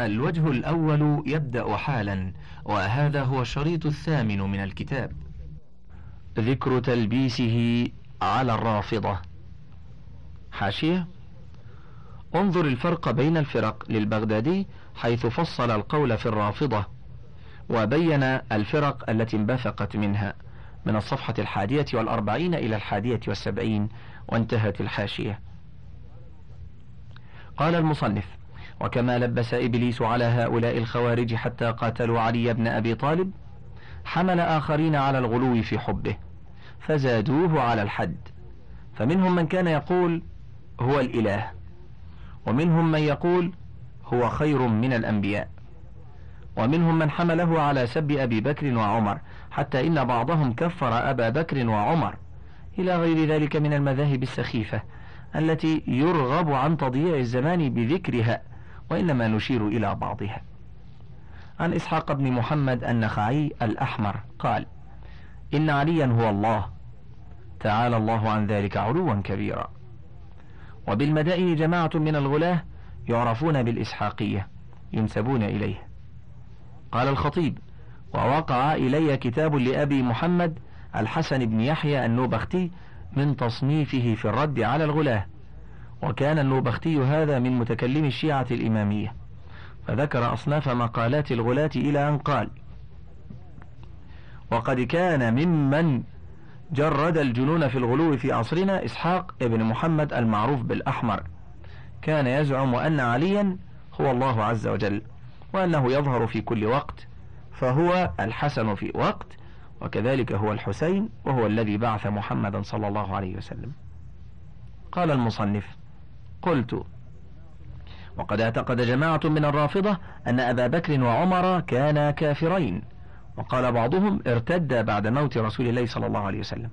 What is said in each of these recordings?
الوجه الأول يبدأ حالا وهذا هو الشريط الثامن من الكتاب. ذكر تلبيسه على الرافضة. حاشية. انظر الفرق بين الفرق للبغدادي حيث فصل القول في الرافضة وبين الفرق التي انبثقت منها من الصفحة الحادية والأربعين إلى الحادية والسبعين وانتهت الحاشية. قال المصنف وكما لبس إبليس على هؤلاء الخوارج حتى قاتلوا علي بن أبي طالب حمل آخرين على الغلو في حبه فزادوه على الحد. فمنهم من كان يقول هو الإله ومنهم من يقول هو خير من الأنبياء. ومنهم من حمله على سب أبي بكر وعمر حتى إن بعضهم كفر أبا بكر وعمر. إلى غير ذلك من المذاهب السخيفة التي يرغب عن تضييع الزمان بذكرها. وإنما نشير إلى بعضها. عن إسحاق بن محمد النخعي الأحمر قال إن عليا هو الله تعالى الله عن ذلك علوا كبيرا. وبالمدائن جماعة من الغلاة يعرفون بالإسحاقية ينسبون إليه. قال الخطيب ووقع إلي كتاب لأبي محمد الحسن بن يحيى النوبختي من تصنيفه في الرد على الغلاة. وكان النوبختي هذا من متكلم الشيعة الإمامية. فذكر أصناف مقالات الغلاة إلى أن قال وقد كان ممن جرد الجنون في الغلو في عصرنا إسحاق ابن محمد المعروف بالأحمر. كان يزعم أن عليا هو الله عز وجل وأنه يظهر في كل وقت فهو الحسن في وقت وكذلك هو الحسين وهو الذي بعث محمدا صلى الله عليه وسلم. قال المصنف قلت. وقد اعتقد جماعة من الرافضة أن أبا بكر وعمر كانا كافرين. وقال بعضهم ارتد بعد موت رسول الله صلى الله عليه وسلم.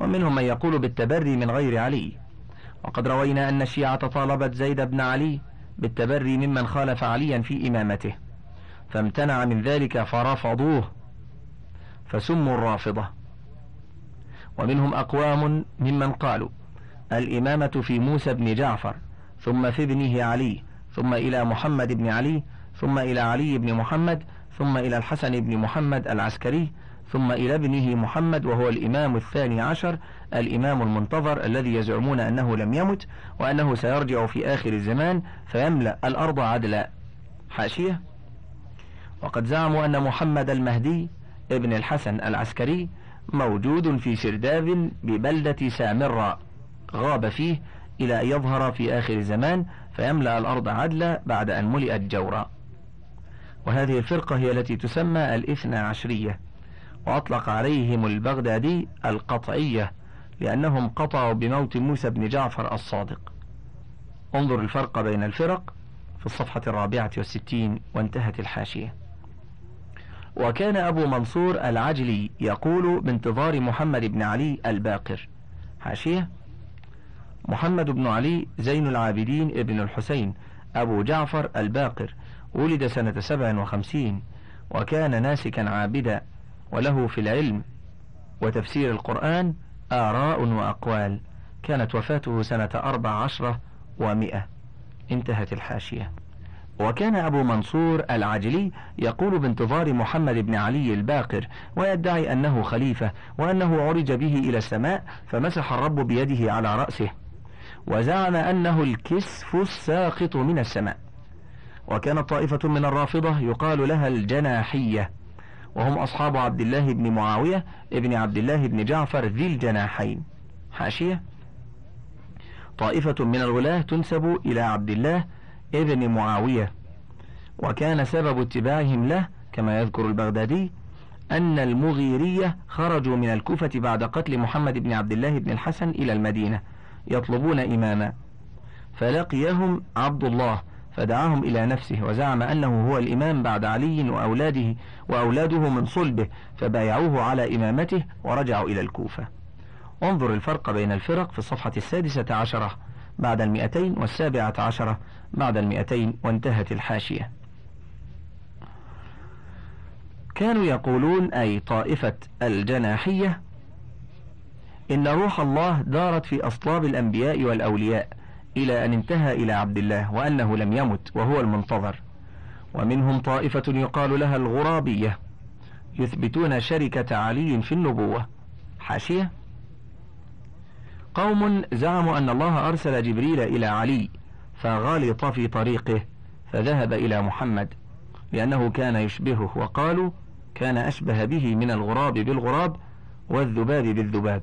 ومنهم من يقول بالتبري من غير علي. وقد روينا أن الشيعة طالبت زيد بن علي بالتبري ممن خالف عليا في إمامته. فامتنع من ذلك فرفضوه. فسموا الرافضة. ومنهم أقوام ممن قالوا الإمامة في موسى بن جعفر ثم في ابنه علي ثم إلى محمد بن علي ثم إلى علي بن محمد ثم إلى الحسن بن محمد العسكري ثم إلى ابنه محمد وهو الإمام الثاني عشر الإمام المنتظر الذي يزعمون أنه لم يمت وأنه سيرجع في آخر الزمان فيملأ الأرض عدلا حاشية. وقد زعموا أن محمد المهدي ابن الحسن العسكري موجود في سرداب ببلدة سامراء. غاب فيه إلى أن يظهر في آخر الزمان فيملأ الأرض عدلا بعد أن ملئت جورا. وهذه الفرقة هي التي تسمى الاثنى عشرية وأطلق عليهم البغدادي القطعية لأنهم قطعوا بموت موسى بن جعفر الصادق. انظر الفرق بين الفرق في الصفحة الرابعة والستين وانتهت الحاشية. وكان أبو منصور العجلي يقول بانتظار محمد بن علي الباقر. حاشية؟ محمد بن علي زين العابدين ابن الحسين أبو جعفر الباقر ولد سنة سبع وخمسين وكان ناسكا عابدا وله في العلم وتفسير القرآن آراء وأقوال كانت وفاته سنة أربع عشرة ومئة. انتهت الحاشية. وكان أبو منصور العجلي يقول بانتظار محمد بن علي الباقر ويدعي أنه خليفة وأنه عرج به إلى السماء فمسح الرب بيده على رأسه. وزعم أنه الكسف الساقط من السماء. وكانت طائفة من الرافضة يقال لها الجناحية. وهم أصحاب عبد الله بن معاوية ابن عبد الله بن جعفر ذي الجناحين. حاشية. طائفة من الولاة تنسب إلى عبد الله ابن معاوية. وكان سبب اتباعهم له كما يذكر البغدادي أن المغيرية خرجوا من الكوفة بعد قتل محمد بن عبد الله بن الحسن إلى المدينة. يطلبون إماما. فلقيهم عبد الله فدعاهم إلى نفسه وزعم أنه هو الإمام بعد علي وأولاده وأولاده من صلبه فبايعوه على إمامته ورجعوا إلى الكوفة. انظر الفرق بين الفرق في الصفحة السادسة عشرة بعد المئتين والسابعة عشرة بعد المئتين وانتهت الحاشية. كانوا يقولون أي طائفة الجناحية إن روح الله دارت في أصلاب الأنبياء والأولياء إلى أن انتهى إلى عبد الله وأنه لم يمت وهو المنتظر. ومنهم طائفة يقال لها الغرابية يثبتون شركة علي في النبوة. حاشية؟ قوم زعموا أن الله أرسل جبريل إلى علي فغلط في طريقه فذهب إلى محمد لأنه كان يشبهه وقالوا كان أشبه به من الغراب بالغراب والذباب بالذباب.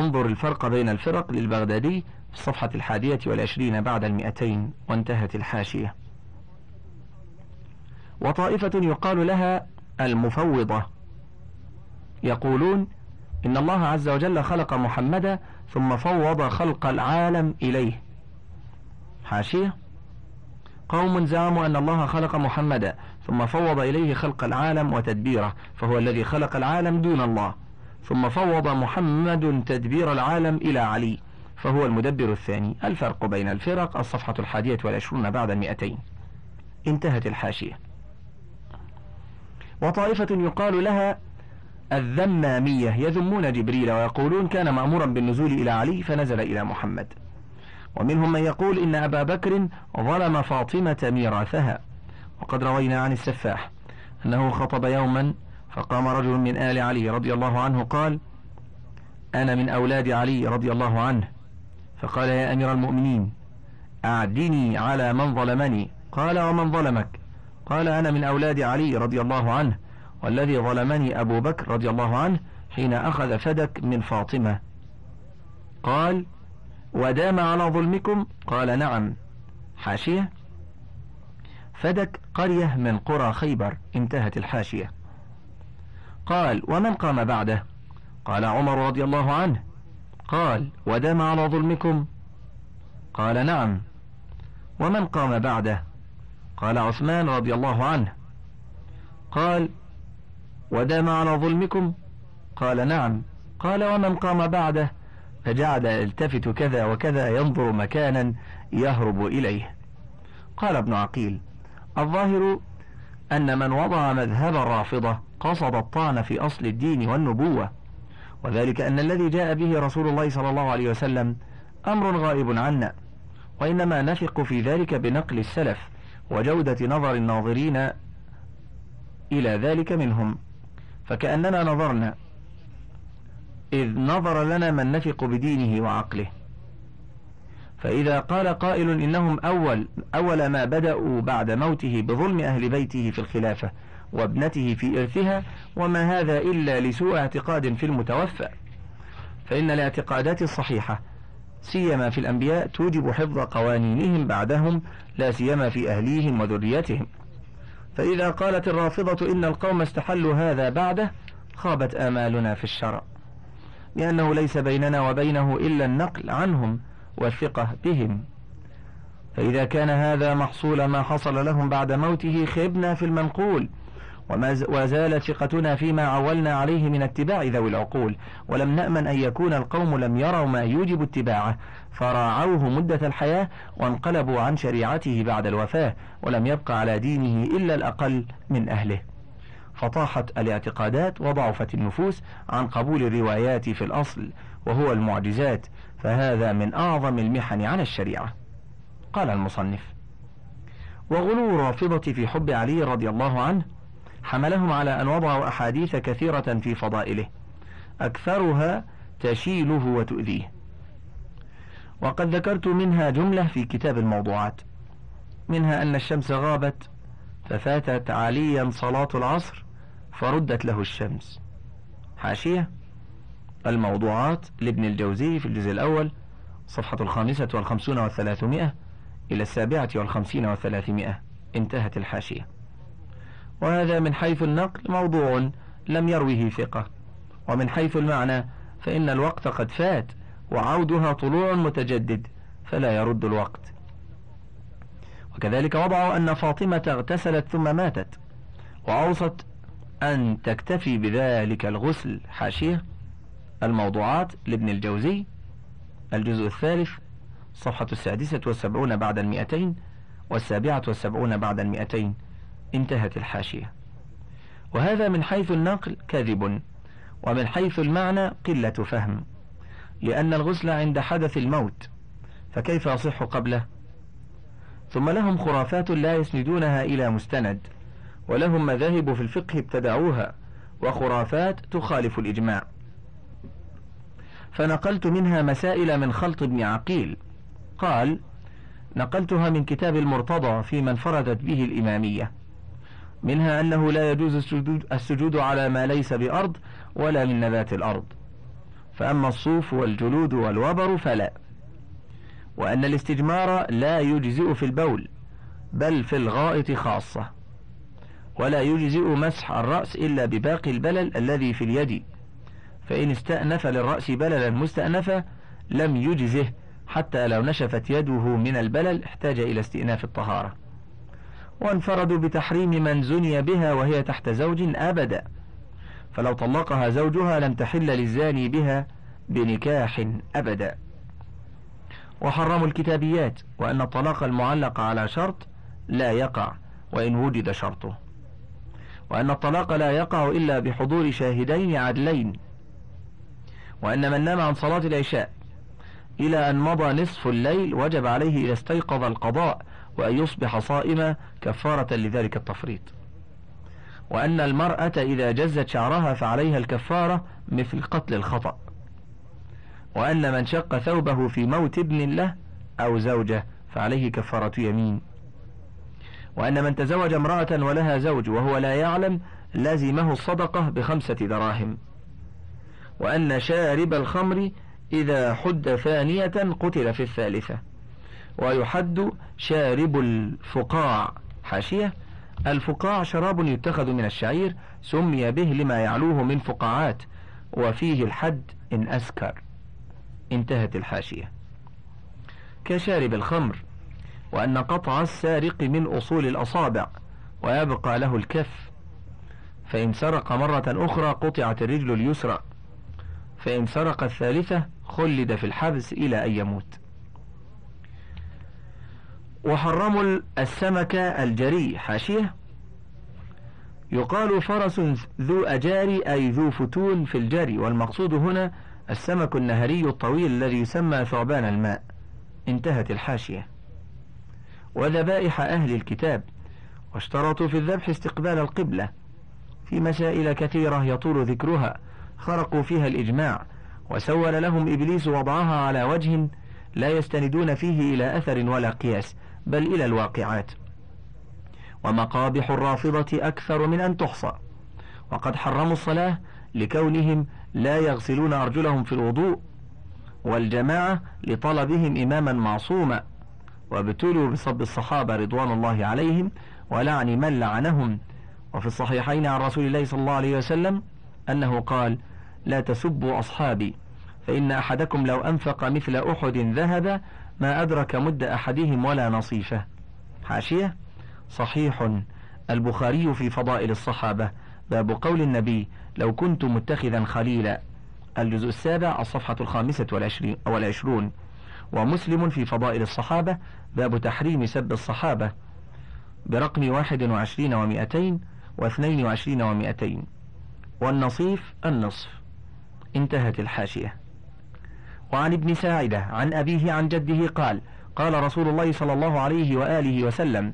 انظر الفرق بين الفرق للبغدادي في الصفحة الحادية والعشرين بعد المئتين وانتهت الحاشية. وطائفة يقال لها المفوضة. يقولون إن الله عز وجل خلق محمدا ثم فوض خلق العالم إليه. حاشية؟ قوم زعموا أن الله خلق محمدا ثم فوض إليه خلق العالم وتدبيره فهو الذي خلق العالم دون الله. ثم فوض محمد تدبير العالم إلى علي فهو المدبر الثاني. الفرق بين الفرق الصفحة الحادية والعشرون بعد المئتين. انتهت الحاشية. وطائفة يقال لها الذمامية. يذمون جبريل ويقولون كان مأمورا بالنزول إلى علي فنزل إلى محمد. ومنهم من يقول إن أبا بكر ظلم فاطمة ميراثها. وقد روينا عن السفاح أنه خطب يوما فقام رجل من آل علي رضي الله عنه قال أنا من أولاد علي رضي الله عنه. فقال يا أمير المؤمنين أعدني على من ظلمني. قال ومن ظلمك؟ قال أنا من أولاد علي رضي الله عنه والذي ظلمني أبو بكر رضي الله عنه حين أخذ فدك من فاطمة. قال ودام على ظلمكم؟ قال نعم. حاشية؟ فدك قرية من قرى خيبر انتهت الحاشية. قال ومن قام بعده؟ قال عمر رضي الله عنه. قال ودام على ظلمكم؟ قال نعم. ومن قام بعده؟ قال عثمان رضي الله عنه. قال ودام على ظلمكم؟ قال نعم. قال ومن قام بعده؟ فجعل يلتفت كذا وكذا ينظر مكانا يهرب إليه. قال ابن عقيل الظاهر أن من وضع مذهب الرافضة قصد الطعن في أصل الدين والنبوة وذلك أن الذي جاء به رسول الله صلى الله عليه وسلم أمر غائب عنا وإنما نثق في ذلك بنقل السلف وجودة نظر الناظرين إلى ذلك منهم. فكأننا نظرنا إذ نظر لنا من نثق بدينه وعقله. فإذا قال قائل إنهم أول أول ما بدأوا بعد موته بظلم أهل بيته في الخلافة وابنته في إرثها وما هذا إلا لسوء اعتقاد في المتوفى. فإن الاعتقادات الصحيحة سيما في الأنبياء توجب حفظ قوانينهم بعدهم لا سيما في أهليهم وذريتهم. فإذا قالت الرافضة إن القوم استحلوا هذا بعده خابت آمالنا في الشرع. لأنه ليس بيننا وبينه إلا النقل عنهم والثقة بهم. فإذا كان هذا محصول ما حصل لهم بعد موته خبنا في المنقول. وما زالت ثقتنا فيما عولنا عليه من اتباع ذوي العقول ولم نأمن أن يكون القوم لم يروا ما يوجب اتباعه. فراعوه مدة الحياة وانقلبوا عن شريعته بعد الوفاة ولم يبق على دينه إلا الأقل من أهله. فطاحت الاعتقادات وضعفت النفوس عن قبول الروايات في الأصل وهو المعجزات. فهذا من أعظم المحن على الشريعة. قال المصنف وغلو الرافضة في حب علي رضي الله عنه حملهم على أن وضعوا أحاديث كثيرة في فضائله. أكثرها تشيله وتؤذيه. وقد ذكرت منها جملة في كتاب الموضوعات. منها أن الشمس غابت ففاتت عليا صلاة العصر فردت له الشمس. حاشية الموضوعات لابن الجوزي في الجزء الأول صفحة الخامسة والخمسون والثلاثمائة إلى السابعة والخمسين والثلاثمائة. انتهت الحاشية. وهذا من حيث النقل موضوع لم يروه ثقة. ومن حيث المعنى فإن الوقت قد فات وعودها طلوع متجدد فلا يرد الوقت. وكذلك وضعوا أن فاطمة اغتسلت ثم ماتت. وأوصت أن تكتفي بذلك الغسل حاشية. الموضوعات لابن الجوزي. الجزء الثالث صفحة السادسة والسبعون بعد المئتين والسابعة والسبعون بعد المئتين. انتهت الحاشية. وهذا من حيث النقل كذب ومن حيث المعنى قلة فهم. لأن الغسل عند حدث الموت فكيف يصح قبله؟ ثم لهم خرافات لا يسندونها إلى مستند ولهم مذاهب في الفقه ابتدعوها وخرافات تخالف الإجماع. فنقلت منها مسائل من خلط بن عقيل. قال نقلتها من كتاب المرتضى في من فردت به الإمامية. منها أنه لا يجوز السجود, السجود على ما ليس بأرض ولا من نبات الأرض. فأما الصوف والجلود والوبر فلا. وأن الاستجمار لا يجزئ في البول بل في الغائط خاصة. ولا يجزئ مسح الرأس إلا بباقي البلل الذي في اليد. فإن استأنف للرأس بللا مستأنفا لم يجزه حتى لو نشفت يده من البلل احتاج إلى استئناف الطهارة. وانفردوا بتحريم من زني بها وهي تحت زوج أبدا. فلو طلقها زوجها لم تحل للزاني بها بنكاح أبدا. وحرموا الكتابيات وأن الطلاق المعلق على شرط لا يقع وإن وجد شرطه. وأن الطلاق لا يقع إلا بحضور شاهدين عدلين. وأن من نام عن صلاة العشاء إلى أن مضى نصف الليل وجب عليه إذا استيقظ القضاء وأن يصبح صائما كفارة لذلك التفريط. وأن المرأة إذا جزت شعرها فعليها الكفارة مثل قتل الخطأ. وأن من شق ثوبه في موت ابن له أو زوجة فعليه كفارة يمين. وأن من تزوج امرأة ولها زوج وهو لا يعلم لزمه الصدقة بخمسة دراهم. وأن شارب الخمر إذا حد ثانية قتل في الثالثة. ويحد شارب الفقاع. حاشية؟ الفقاع شراب يتخذ من الشعير سمي به لما يعلوه من فقاعات وفيه الحد إن أسكر. انتهت الحاشية. كشارب الخمر وأن قطع السارق من أصول الأصابع ويبقى له الكف. فإن سرق مرة أخرى قطعت الرجل اليسرى. فإن سرق الثالثة خلد في الحبس إلى أن يموت. وحرموا السمك الجري حاشية؟ يقال فرس ذو أجاري أي ذو فتون في الجري والمقصود هنا السمك النهري الطويل الذي يسمى ثعبان الماء. انتهت الحاشية. وذبائح أهل الكتاب واشترطوا في الذبح استقبال القبلة. في مسائل كثيرة يطول ذكرها خرقوا فيها الإجماع وسول لهم إبليس وضعها على وجه لا يستندون فيه إلى أثر ولا قياس. بل إلى الواقعات. ومقابح الرافضة أكثر من أن تحصى. وقد حرموا الصلاة لكونهم لا يغسلون أرجلهم في الوضوء والجماعة لطلبهم إماما معصوما. وابتلوا بصب الصحابة رضوان الله عليهم ولعن من لعنهم. وفي الصحيحين عن رسول الله صلى الله عليه وسلم أنه قال لا تسبوا أصحابي فإن أحدكم لو أنفق مثل أحد ذهب ما أدرك مد أحدهم ولا نصيفه حاشية؟ صحيح. البخاري في فضائل الصحابة. باب قول النبي لو كنت متخذا خليلا. الجزء السابع الصفحة الخامسة والعشرين والعشرون. ومسلم في فضائل الصحابة. باب تحريم سب الصحابة. برقم واحد وعشرين ومائتين واثنين وعشرين ومائتين والنصيف؟ النصف. انتهت الحاشية. وعن ابن ساعدة عن أبيه عن جده قال قال رسول الله صلى الله عليه وآله وسلم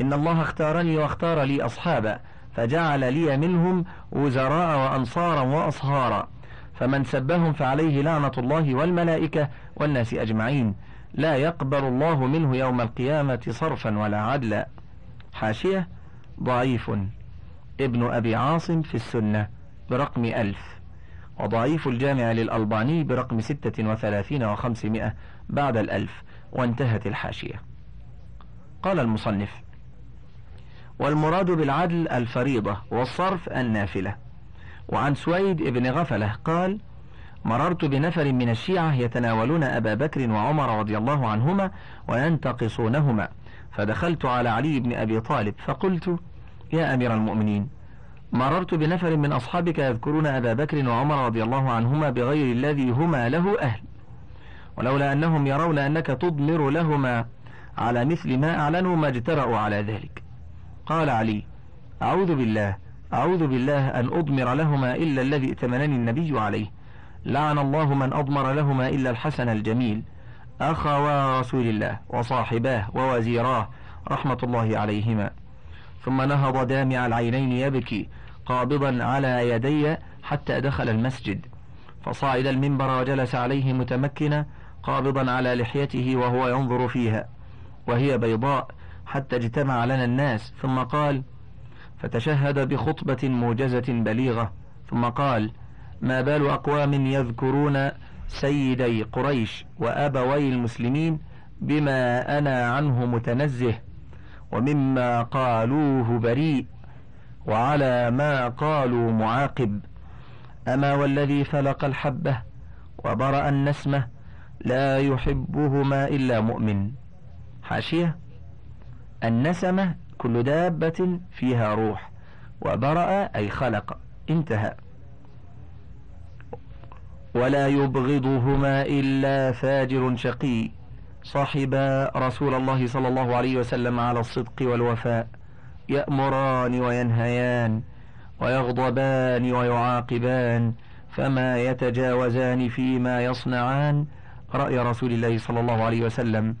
إن الله اختارني واختار لي أصحابا فجعل لي منهم وزراء وأنصارا وأصهارا فمن سبهم فعليه لعنة الله والملائكة والناس أجمعين لا يقبل الله منه يوم القيامة صرفا ولا عدلا. حاشية ضعيف ابن أبي عاصم في السنة برقم ألف. وضعيف الجامع للألباني برقم ستة وثلاثين وخمسمائة بعد الألف وانتهت الحاشية. قال المصنف والمراد بالعدل الفريضة والصرف النافلة. وعن سويد بن غفلة قال مررت بنفر من الشيعة يتناولون أبا بكر وعمر رضي الله عنهما وينتقصونهما فدخلت على علي بن أبي طالب فقلت يا أمير المؤمنين مررت بنفر من أصحابك يذكرون أبا بكر وعمر رضي الله عنهما بغير الذي هما له أهل. ولولا أنهم يرون أنك تضمر لهما على مثل ما أعلنوا ما اجترأوا على ذلك. قال علي أعوذ بالله أعوذ بالله أن أضمر لهما إلا الذي ائتمنني النبي عليه. لعن الله من أضمر لهما إلا الحسن الجميل أخوا رسول الله وصاحباه ووزيراه رحمة الله عليهما. ثم نهض دامع العينين يبكي قابضا على يدي حتى دخل المسجد. فصعد المنبر وجلس عليه متمكنا قابضا على لحيته وهو ينظر فيها. وهي بيضاء حتى اجتمع لنا الناس. ثم قال فتشهد بخطبة موجزة بليغة. ثم قال ما بال أقوام يذكرون سيدي قريش وأبوي المسلمين بما أنا عنه متنزه ومما قالوه بريء. وعلى ما قالوا معاقب. أما والذي فلق الحبة وبرأ النسمة لا يحبهما إلا مؤمن. حاشية. النسمة كل دابة فيها روح وبرأ أي خلق. انتهى. ولا يبغضهما إلا فاجر شقي. صاحب رسول الله صلى الله عليه وسلم على الصدق والوفاء. يأمران وينهيان ويغضبان ويعاقبان فما يتجاوزان فيما يصنعان. رأي رسول الله صلى الله عليه وسلم.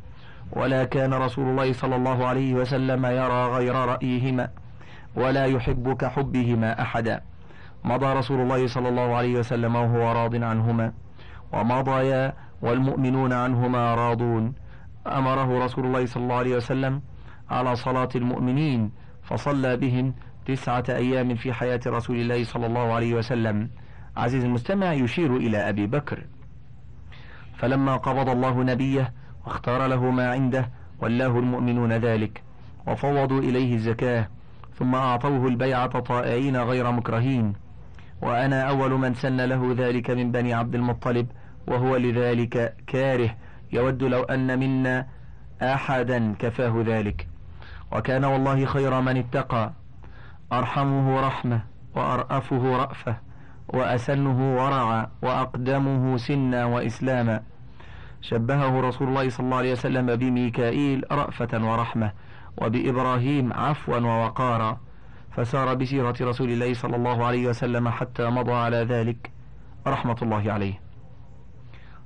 ولا كان رسول الله صلى الله عليه وسلم يرى غير رأيهما ولا يحب كحبهما أحدا. مضى رسول الله صلى الله عليه وسلم وهو راض عنهما. ومضيا والمؤمنون عنهما راضون. أمره رسول الله صلى الله عليه وسلم على صلاة المؤمنين فصلى بهم تسعة أيام في حياة رسول الله صلى الله عليه وسلم. عزيز المستمع يشير إلى أبي بكر. فلما قبض الله نبيه واختار له ما عنده ولاه المؤمنون ذلك وفوضوا إليه الزكاة ثم أعطوه البيعة طائعين غير مكرهين. وأنا أول من سن له ذلك من بني عبد المطلب وهو لذلك كاره. يود لو أن منا أحدا كفاه ذلك. وكان والله خير من اتقى. أرحمه رحمة وأرأفه رأفة وأسنه ورعا وأقدمه سنا وإسلاما. شبهه رسول الله صلى الله عليه وسلم بميكائيل رأفة ورحمة وبإبراهيم عفوا ووقارا. فسار بسيرة رسول الله صلى الله عليه وسلم حتى مضى على ذلك. رحمة الله عليه.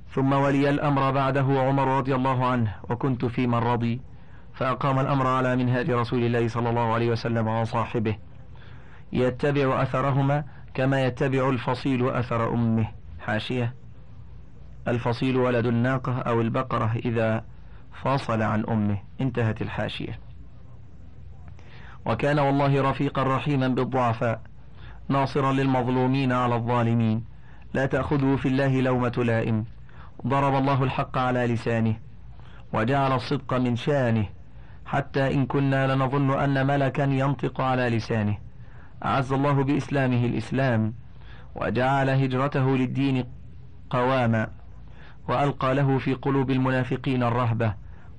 ثم ولي الأمر بعده عمر رضي الله عنه وكنت في من رضي. فأقام الأمر على منهاج رسول الله صلى الله عليه وسلم وصاحبه يتبع أثرهما كما يتبع الفصيل أثر أمه. حاشية. الفصيل ولد الناقة أو البقرة إذا فاصل عن أمه. انتهت الحاشية. وكان والله رفيقا رحيما بالضعفاء ناصرا للمظلومين على الظالمين. لا تأخذه في الله لومة لائم. ضرب الله الحق على لسانه وجعل الصدق من شانه. حتى إن كنا لنظن أن ملكا ينطق على لسانه. أعز الله بإسلامه الإسلام وجعل هجرته للدين قواما وألقى له في قلوب المنافقين الرهبة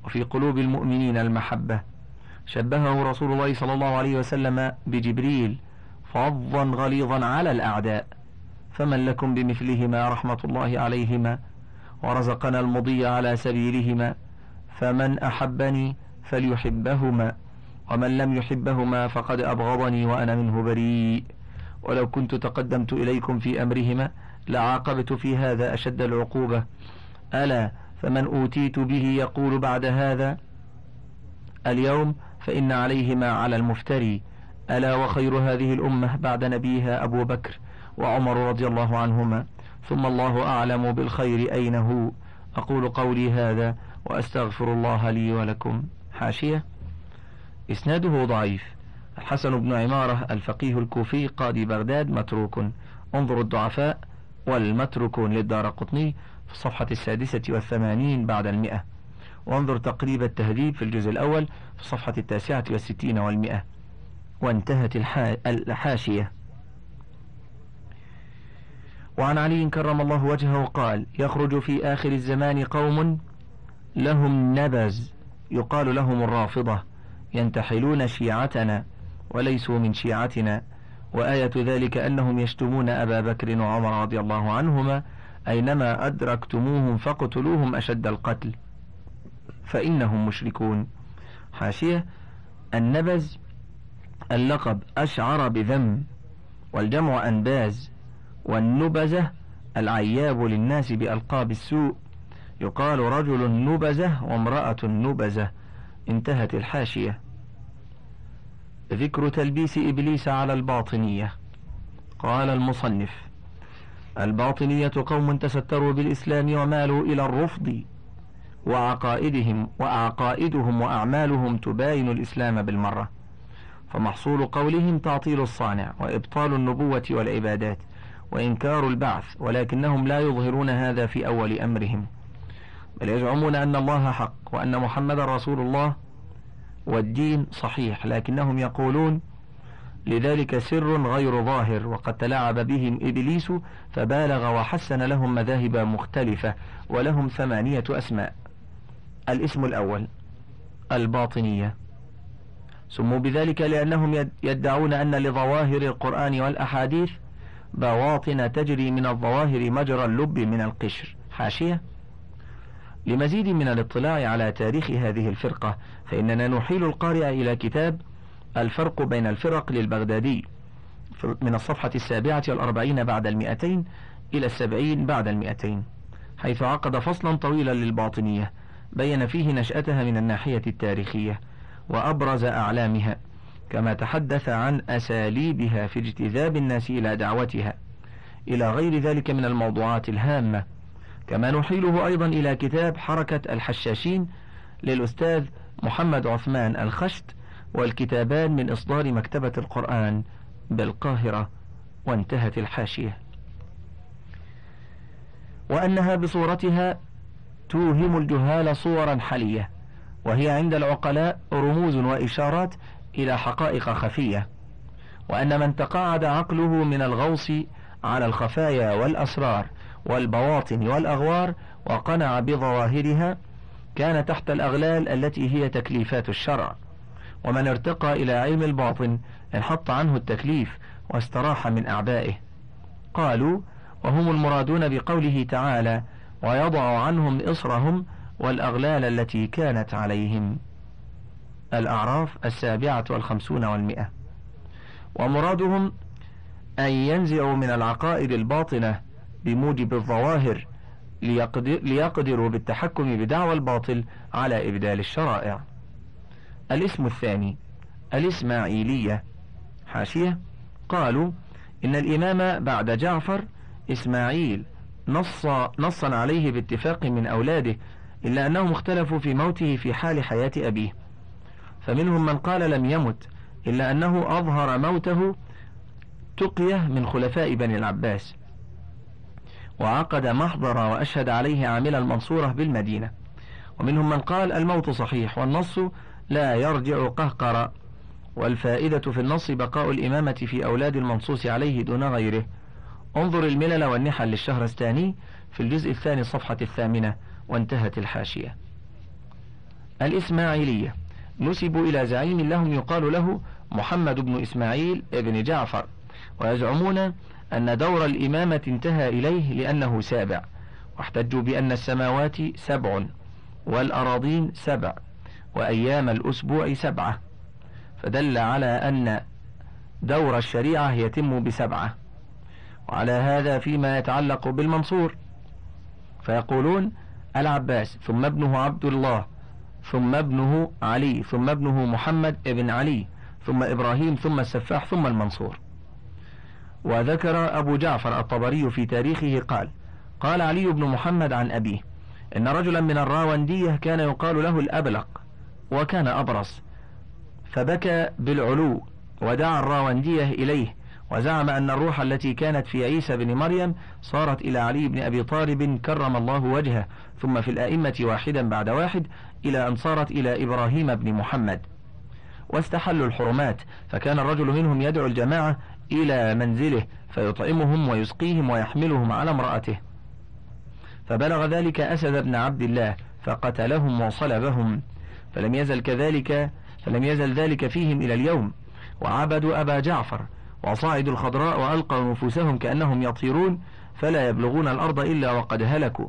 وفي قلوب المؤمنين المحبة. شبهه رسول الله صلى الله عليه وسلم بجبريل فظا غليظا على الأعداء. فمن لكم بمثلهما رحمة الله عليهما ورزقنا المضي على سبيلهما فمن أحبني فليحبهما ومن لم يحبهما فقد أبغضني وأنا منه بريء. ولو كنت تقدمت إليكم في أمرهما لعاقبت في هذا أشد العقوبة. ألا فمن أوتيت به يقول بعد هذا اليوم فإن عليهما على المفتري. ألا وخير هذه الأمة بعد نبيها أبو بكر وعمر رضي الله عنهما. ثم الله أعلم بالخير أين هو أقول قولي هذا وأستغفر الله لي ولكم. حاشية. إسناده ضعيف. الحسن بن عمارة الفقيه الكوفي قاضي بغداد متروك. انظروا الضعفاء والمتروكون للدار قطني في الصفحة السادسة والثمانين بعد المئة. وانظر تقريب التهذيب في الجزء الأول في الصفحة التاسعة والستين والمئة. وانتهت الحاشية. وعن علي كرم الله وجهه قال يخرج في آخر الزمان قوم لهم نبز يقال لهم الرافضة ينتحلون شيعتنا وليسوا من شيعتنا. وآية ذلك أنهم يشتمون أبا بكر وعمر رضي الله عنهما أينما أدركتموهم فاقتلوهم أشد القتل. فإنهم مشركون. حاشية النبز اللقب أشعر بذم والجمع أنباز والنبزة العياب للناس بألقاب السوء. يقال رجل نبزة وامرأة نبزة انتهت الحاشية. ذكر تلبيس إبليس على الباطنية. قال المصنف الباطنية قوم تستروا بالإسلام ومالوا إلى الرفض وعقائدهم وعقائدهم وأعمالهم تباين الإسلام بالمرة. فمحصول قولهم تعطيل الصانع وإبطال النبوة والعبادات وإنكار البعث ولكنهم لا يظهرون هذا في أول أمرهم. بل يزعمون أن الله حق وأن محمد رسول الله والدين صحيح لكنهم يقولون لذلك سر غير ظاهر وقد تلاعب بهم إبليس فبالغ وحسن لهم مذاهب مختلفة ولهم ثمانية أسماء. الاسم الأول الباطنية. سموا بذلك لأنهم يدعون أن لظواهر القرآن والأحاديث بواطن تجري من الظواهر مجرى اللب من القشر. حاشية؟ لمزيد من الاطلاع على تاريخ هذه الفرقة فإننا نحيل القارئ إلى كتاب الفرق بين الفرق للبغدادي من الصفحة السابعة والأربعين بعد المئتين إلى السبعين بعد المئتين حيث عقد فصلا طويلا للباطنية بين فيه نشأتها من الناحية التاريخية وأبرز أعلامها كما تحدث عن أساليبها في اجتذاب الناس إلى دعوتها إلى غير ذلك من الموضوعات الهامة. كما نحيله أيضا إلى كتاب حركة الحشاشين للأستاذ محمد عثمان الخشت والكتابان من إصدار مكتبة القرآن بالقاهرة وانتهت الحاشية. وأنها بصورتها توهم الجهال صورا حلية وهي عند العقلاء رموز وإشارات إلى حقائق خفية وأن من تقاعد عقله من الغوص على الخفايا والأسرار والبواطن والأغوار وقنع بظواهرها كان تحت الأغلال التي هي تكليفات الشرع. ومن ارتقى إلى علم الباطن انحط عنه التكليف واستراح من أعبائه. قالوا وهم المرادون بقوله تعالى ويضع عنهم إصرهم والأغلال التي كانت عليهم الأعراف السابعة والخمسون والمئة. ومرادهم أن ينزعوا من العقائد الباطنة بموجب الظواهر ليقدر ليقدروا بالتحكم بدعوى الباطل على إبدال الشرائع. الاسم الثاني الإسماعيلية. حاشية. قالوا إن الإمام بعد جعفر إسماعيل نص نصا عليه باتفاق من أولاده إلا أنهم اختلفوا في موته في حال حياة أبيه. فمنهم من قال لم يمت إلا أنه أظهر موته تقية من خلفاء بني العباس. وعقد محضر وأشهد عليه عامل المنصورة بالمدينة. ومنهم من قال الموت صحيح والنص لا يرجع قهقرا والفائدة في النص بقاء الإمامة في أولاد المنصوص عليه دون غيره. انظر الملل والنحل للشهرستاني في الجزء الثاني الصفحة الثامنة وانتهت الحاشية. الإسماعيلية. نسبوا إلى زعيم لهم يقال له محمد بن إسماعيل بن جعفر. ويزعمون أن دور الإمامة انتهى إليه لأنه سابع. واحتجوا بأن السماوات سبع والأراضين سبع وأيام الأسبوع سبعة. فدل على أن دور الشريعة يتم بسبعة. وعلى هذا فيما يتعلق بالمنصور. فيقولون العباس ثم ابنه عبد الله ثم ابنه علي ثم ابنه محمد ابن علي ثم إبراهيم ثم السفاح ثم المنصور. وذكر أبو جعفر الطبري في تاريخه قال قال علي بن محمد عن أبيه إن رجلا من الراوندية كان يقال له الأبلق وكان أبرص فبكى بالعلو ودعا الراوندية إليه وزعم أن الروح التي كانت في عيسى بن مريم صارت إلى علي بن أبي طالب كرم الله وجهه ثم في الأئمة واحدا بعد واحد إلى أن صارت إلى إبراهيم بن محمد. واستحلوا الحرمات فكان الرجل منهم يدعو الجماعة إلى منزله فيطعمهم ويسقيهم ويحملهم على امرأته. فبلغ ذلك أسد بن عبد الله فقتلهم وصلبهم. فلم يزل كذلك فلم يزل ذلك فيهم إلى اليوم. وعبدوا أبا جعفر وصعدوا الخضراء وألقوا نفوسهم كأنهم يطيرون فلا يبلغون الأرض إلا وقد هلكوا.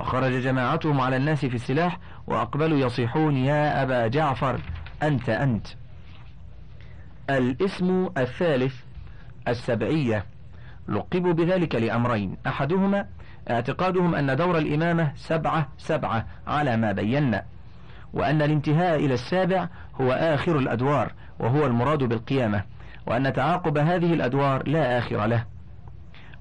وخرج جماعتهم على الناس في السلاح وأقبلوا يصيحون يا أبا جعفر أنت أنت. الاسم الثالث السبعية. لقبوا بذلك لأمرين. أحدهما اعتقادهم أن دور الإمامة سبعة سبعة على ما بينا وأن الانتهاء إلى السابع هو آخر الأدوار وهو المراد بالقيامة وأن تعاقب هذه الأدوار لا آخر له.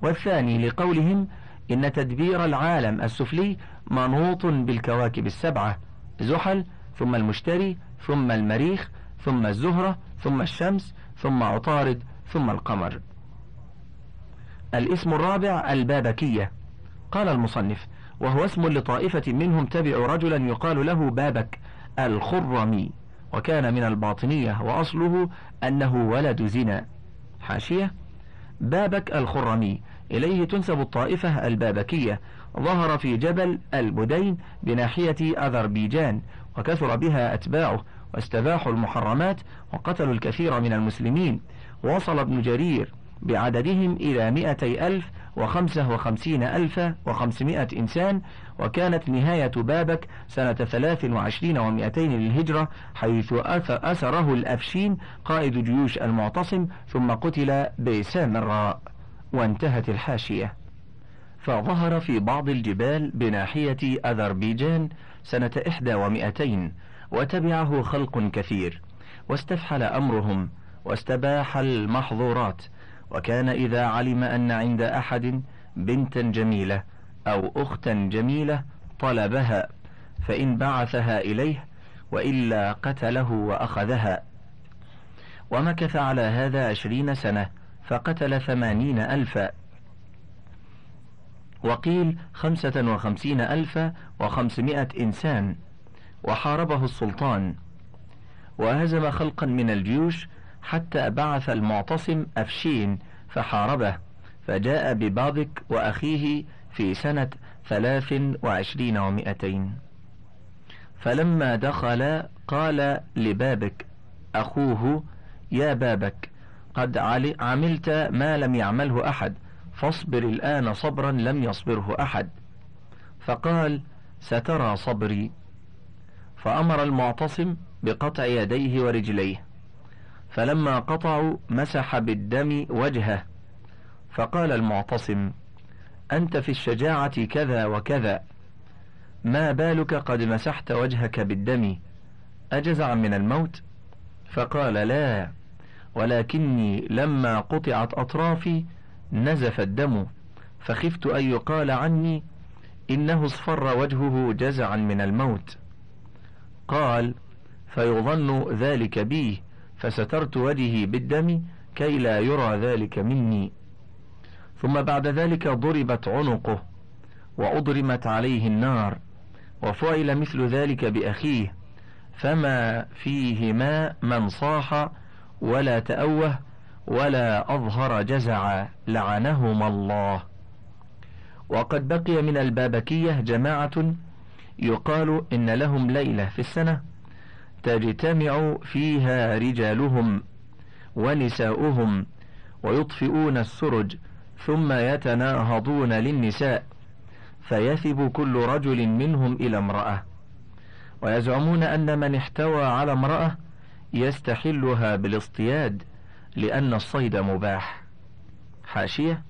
والثاني لقولهم إن تدبير العالم السفلي منوط بالكواكب السبعة زحل ثم المشتري ثم المريخ ثم الزهرة ثم الشمس ثم عطارد ثم القمر. الاسم الرابع البابكية. قال المصنف وهو اسم لطائفة منهم تبعوا رجلا يقال له بابك الخرمي وكان من الباطنية وأصله أنه ولد زنا. حاشية بابك الخرمي. إليه تنسب الطائفة البابكية. ظهر في جبل البدين بناحية أذربيجان وكثر بها أتباعه واستباحوا المحرمات وقتلوا الكثير من المسلمين. وصل ابن جرير بعددهم إلى مئتي ألف وخمسة وخمسين ألف وخمسمائة إنسان وكانت نهاية بابك سنة ثلاث وعشرين ومئتين للهجرة حيث أسره الأفشين قائد جيوش المعتصم ثم قتل بسامراء وانتهت الحاشية. فظهر في بعض الجبال بناحية أذربيجان سنة إحدى ومئتين وتبعه خلق كثير واستفحل أمرهم واستباح المحظورات وكان إذا علم أن عند أحد بنتا جميلة أو أختا جميلة طلبها فإن بعثها إليه وإلا قتله وأخذها. ومكث على هذا عشرين سنة فقتل ثمانين ألفا. وقيل خمسة وخمسين ألفا وخمسمائة إنسان وحاربه السلطان. وهزم خلقا من الجيوش حتى بعث المعتصم أفشين فحاربه فجاء ببابك وأخيه في سنة ثلاث وعشرين ومائتين فلما دخل قال لبابك أخوه يا بابك قد عملت ما لم يعمله أحد فاصبر الآن صبرا لم يصبره أحد. فقال سترى صبري. فأمر المعتصم بقطع يديه ورجليه. فلما قطعوا مسح بالدم وجهه. فقال المعتصم أنت في الشجاعة كذا وكذا. ما بالك قد مسحت وجهك بالدم؟ أجزع من الموت؟ فقال لا ولكني لما قطعت أطرافي نزف الدم. فخفت أن يقال عني إنه اصفر وجهه جزعا من الموت. قال فيظن ذلك بي. فسترت وجهي بالدم كي لا يرى ذلك مني. ثم بعد ذلك ضربت عنقه وأضرمت عليه النار وفعل مثل ذلك بأخيه فما فيهما من صاح ولا تأوه ولا أظهر جزعا لعنهما الله. وقد بقي من البابكية جماعة يقال إن لهم ليلة في السنة. تجتمع فيها رجالهم ونساؤهم ويطفئون السرج ثم يتناهضون للنساء فيثب كل رجل منهم إلى امرأة. ويزعمون أن من احتوى على امرأة يستحلها بالاصطياد لأن الصيد مباح. حاشية؟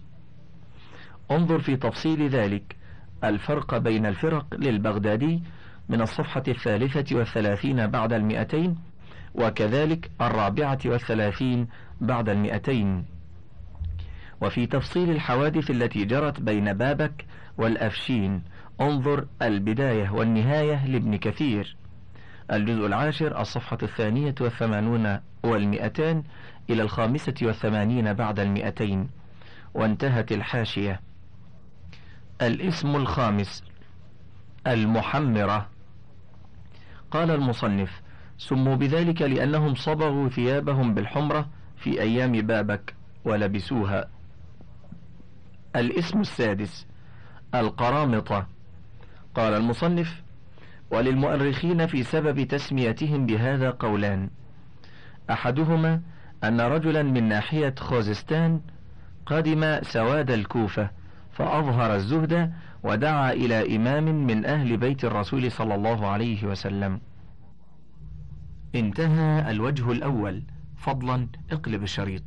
انظر في تفصيل ذلك. الفرق بين الفرق للبغدادي من الصفحة الثالثة والثلاثين بعد المئتين وكذلك الرابعة والثلاثين بعد المئتين. وفي تفصيل الحوادث التي جرت بين بابك والأفشين انظر البداية والنهاية لابن كثير. الجزء العاشر الصفحة الثانية والثمانون والمئتان إلى الخامسة والثمانين بعد المئتين. وانتهت الحاشية. الاسم الخامس المحمرة. قال المصنف سموا بذلك لأنهم صبغوا ثيابهم بالحمرة في أيام بابك ولبسوها. الاسم السادس القرامطة. قال المصنف وللمؤرخين في سبب تسميتهم بهذا قولان. أحدهما أن رجلا من ناحية خوزستان قدم سواد الكوفة فأظهر الزهد ودعا إلى إمام من أهل بيت الرسول صلى الله عليه وسلم. انتهى الوجه الأول، فضلا اقلب الشريط.